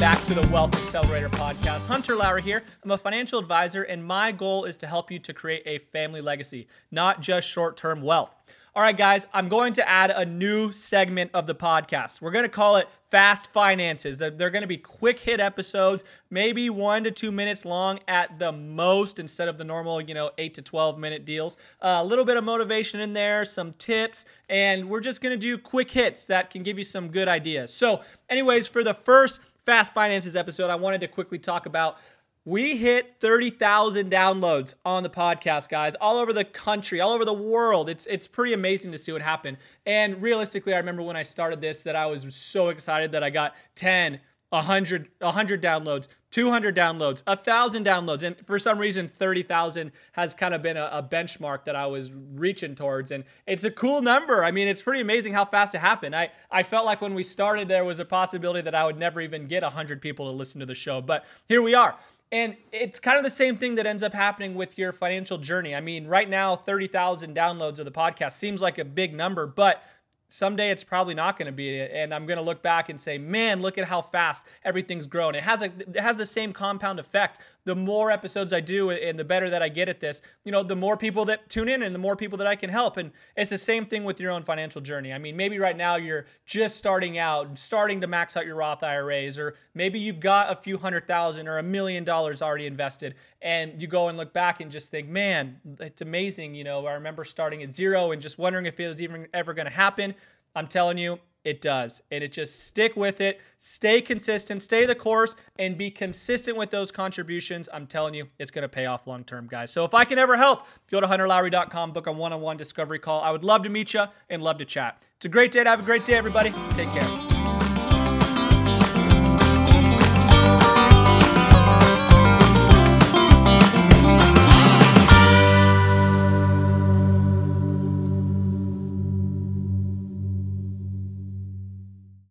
Back to the Wealth Accelerator podcast. Hunter Lowry here. I'm a financial advisor, and my goal is to help you to create a family legacy, not just short term wealth. All right, guys, I'm going to add a new segment of the podcast. We're going to call it Fast Finances. They're, they're going to be quick hit episodes, maybe one to two minutes long at the most, instead of the normal, you know, eight to 12 minute deals. Uh, a little bit of motivation in there, some tips, and we're just going to do quick hits that can give you some good ideas. So, anyways, for the first Fast Finances episode, I wanted to quickly talk about we hit 30,000 downloads on the podcast, guys, all over the country, all over the world. It's it's pretty amazing to see what happened. And realistically, I remember when I started this that I was so excited that I got 10, 100, 100 downloads, 200 downloads, 1,000 downloads. And for some reason, 30,000 has kind of been a, a, benchmark that I was reaching towards. And it's a cool number. I mean, it's pretty amazing how fast it happened. I, I felt like when we started, there was a possibility that I would never even get 100 people to listen to the show. But here we are. And it's kind of the same thing that ends up happening with your financial journey. I mean, right now, 30,000 downloads of the podcast seems like a big number, but someday it's probably not going to be it and i'm going to look back and say man look at how fast everything's grown it has a it has the same compound effect the more episodes i do and the better that i get at this you know the more people that tune in and the more people that i can help. And it's the same thing with your own financial journey. I mean maybe right now you're just starting out starting to max out your roth iras or maybe you've got a few hundred thousand or a million dollars already invested and you go and look back and just think man it's amazing you know i remember starting at zero and just wondering if it was even ever going to happen. I'm telling you, it does. And it just stick with it, stay consistent, stay the course, and be consistent with those contributions. I'm telling you, it's going to pay off long term, guys. So if I can ever help, go to hunterlowry.com, book a one on one discovery call. I would love to meet you and love to chat. It's a great day to have a great day, everybody. Take care.